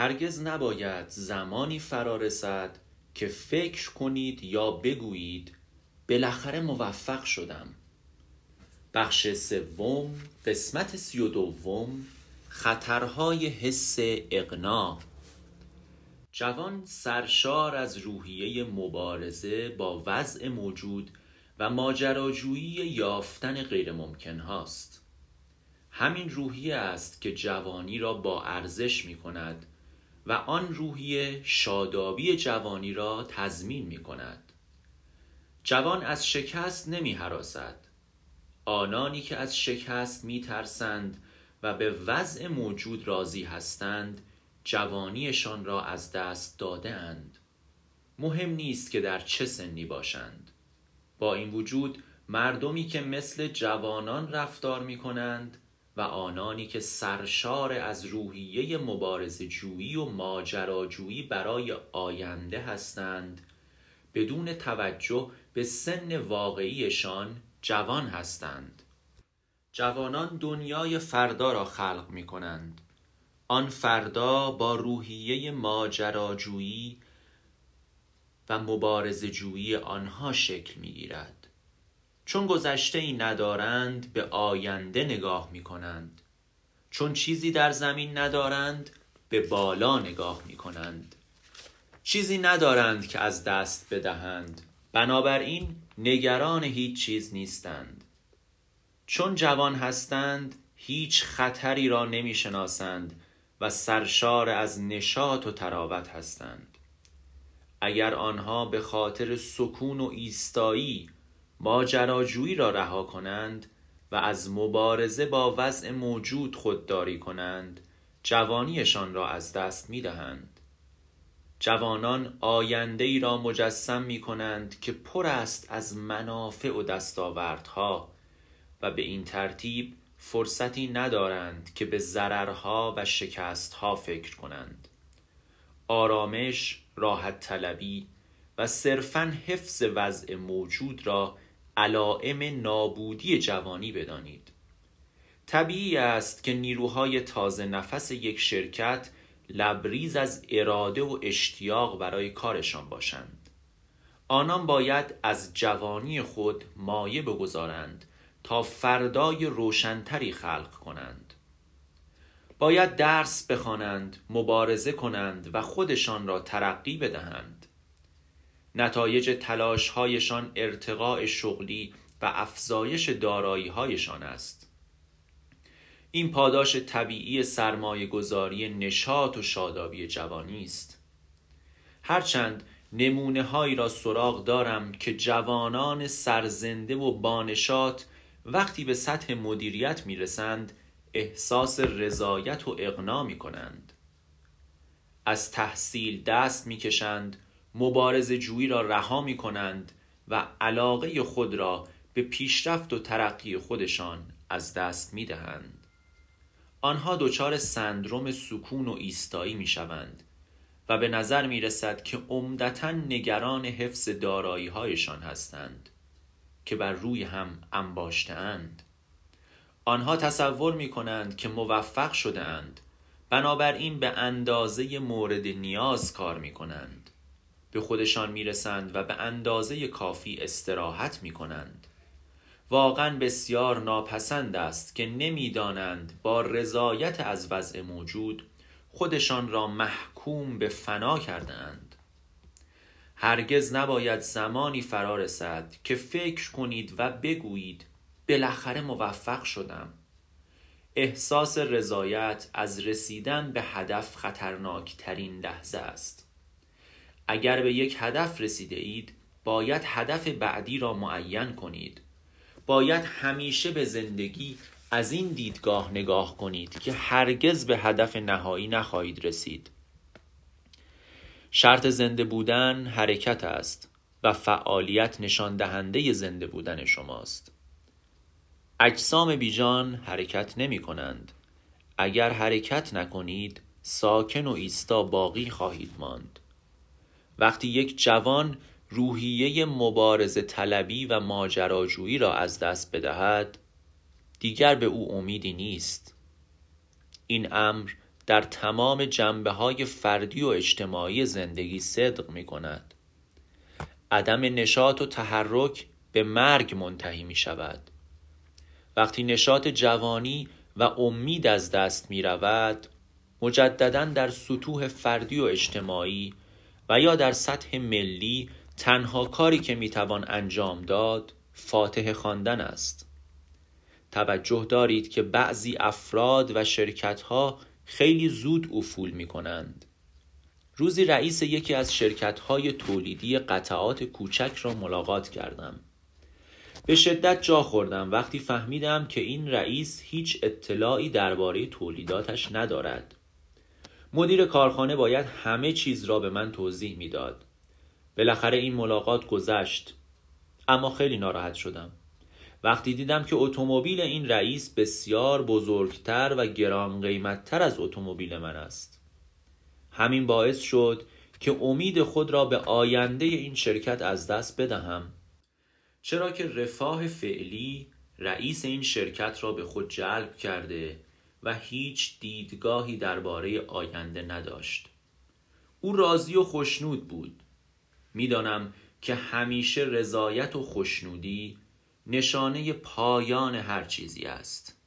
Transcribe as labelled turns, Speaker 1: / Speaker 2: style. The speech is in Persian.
Speaker 1: هرگز نباید زمانی فرا رسد که فکر کنید یا بگویید بالاخره موفق شدم. بخش سوم قسمت سی و دوم خطرهای حس اقنا. جوان سرشار از روحیه مبارزه با وضع موجود و ماجراجویی یافتن غیرممکن هاست همین روحیه است که جوانی را با ارزش می کند و آن روحیه شادابی جوانی را تضمین می کند جوان از شکست نمی حراسد آنانی که از شکست می ترسند و به وضع موجود راضی هستند جوانیشان را از دست داده اند. مهم نیست که در چه سنی باشند. با این وجود مردمی که مثل جوانان رفتار می کنند و آنانی که سرشار از روحیه مبارز جویی و ماجراجویی برای آینده هستند بدون توجه به سن واقعیشان جوان هستند. جوانان دنیای فردا را خلق می کنند آن فردا با روحیه ماجراجویی و مبارز جویی آنها شکل می گیرد چون گذشته ای ندارند به آینده نگاه می کنند چون چیزی در زمین ندارند به بالا نگاه می کنند چیزی ندارند که از دست بدهند. بنابراین نگران هیچ چیز نیستند. چون جوان هستند هیچ خطری را نمی شناسند و سرشار از نشاط و تراوت هستند. اگر آنها به خاطر سکون و ایستایی ماجراجویی را رها کنند و از مبارزه با وضع موجود خودداری کنند جوانیشان را از دست می دهند جوانان آینده ای را مجسم می کنند که پر است از منافع و دستاوردها و به این ترتیب فرصتی ندارند که به ضررها و شکستها فکر کنند. آرامش، راحت طلبی و صرفا حفظ وضع موجود را علائم نابودی جوانی بدانید. طبیعی است که نیروهای تازه نفس یک شرکت لبریز از اراده و اشتیاق برای کارشان باشند. آنان باید از جوانی خود مایه بگذارند تا فردای روشنتری خلق کنند. باید درس بخوانند مبارزه کنند و خودشان را ترقی بدهند. نتایج تلاشهایشان ارتقاء شغلی و افزایش دارایی هایشان است. این پاداش طبیعی سرمایه گذاری نشاط و شادابی جوانی است. هرچند نمونه هایی را سراغ دارم که جوانان سرزنده و بانشات وقتی به سطح مدیریت می رسند احساس رضایت و اقنا می کنند از تحصیل دست می کشند مبارز جویی را رها می کنند و علاقه خود را به پیشرفت و ترقی خودشان از دست می دهند. آنها دچار سندروم سکون و ایستایی می شوند و به نظر می رسد که عمدتا نگران حفظ دارایی هایشان هستند که بر روی هم انباشته اند. آنها تصور می کنند که موفق شده اند بنابراین به اندازه مورد نیاز کار می کنند به خودشان می رسند و به اندازه کافی استراحت می کنند واقعا بسیار ناپسند است که نمی‌دانند با رضایت از وضع موجود خودشان را محکوم به فنا کردند هرگز نباید زمانی فرا رسد که فکر کنید و بگویید بالاخره موفق شدم. احساس رضایت از رسیدن به هدف خطرناک ترین لحظه است. اگر به یک هدف رسیده اید باید هدف بعدی را معین کنید. باید همیشه به زندگی از این دیدگاه نگاه کنید که هرگز به هدف نهایی نخواهید رسید. شرط زنده بودن حرکت است و فعالیت نشان دهنده زنده بودن شماست. اجسام بیجان حرکت نمی کنند. اگر حرکت نکنید ساکن و ایستا باقی خواهید ماند. وقتی یک جوان روحیه مبارز طلبی و ماجراجویی را از دست بدهد دیگر به او امیدی نیست. این امر در تمام جنبه های فردی و اجتماعی زندگی صدق می کند عدم نشاط و تحرک به مرگ منتهی می شود وقتی نشاط جوانی و امید از دست می رود مجددا در سطوح فردی و اجتماعی و یا در سطح ملی تنها کاری که می توان انجام داد فاتح خواندن است. توجه دارید که بعضی افراد و شرکت ها خیلی زود افول می کنند روزی رئیس یکی از شرکت های تولیدی قطعات کوچک را ملاقات کردم. به شدت جا خوردم. وقتی فهمیدم که این رئیس هیچ اطلاعی درباره تولیداتش ندارد. مدیر کارخانه باید همه چیز را به من توضیح می‌داد. بالاخره این ملاقات گذشت اما خیلی ناراحت شدم. وقتی دیدم که اتومبیل این رئیس بسیار بزرگتر و گران قیمتتر از اتومبیل من است. همین باعث شد که امید خود را به آینده این شرکت از دست بدهم. چرا که رفاه فعلی رئیس این شرکت را به خود جلب کرده و هیچ دیدگاهی درباره آینده نداشت. او راضی و خوشنود بود. می‌دانم که همیشه رضایت و خوشنودی نشانه پایان هر چیزی است.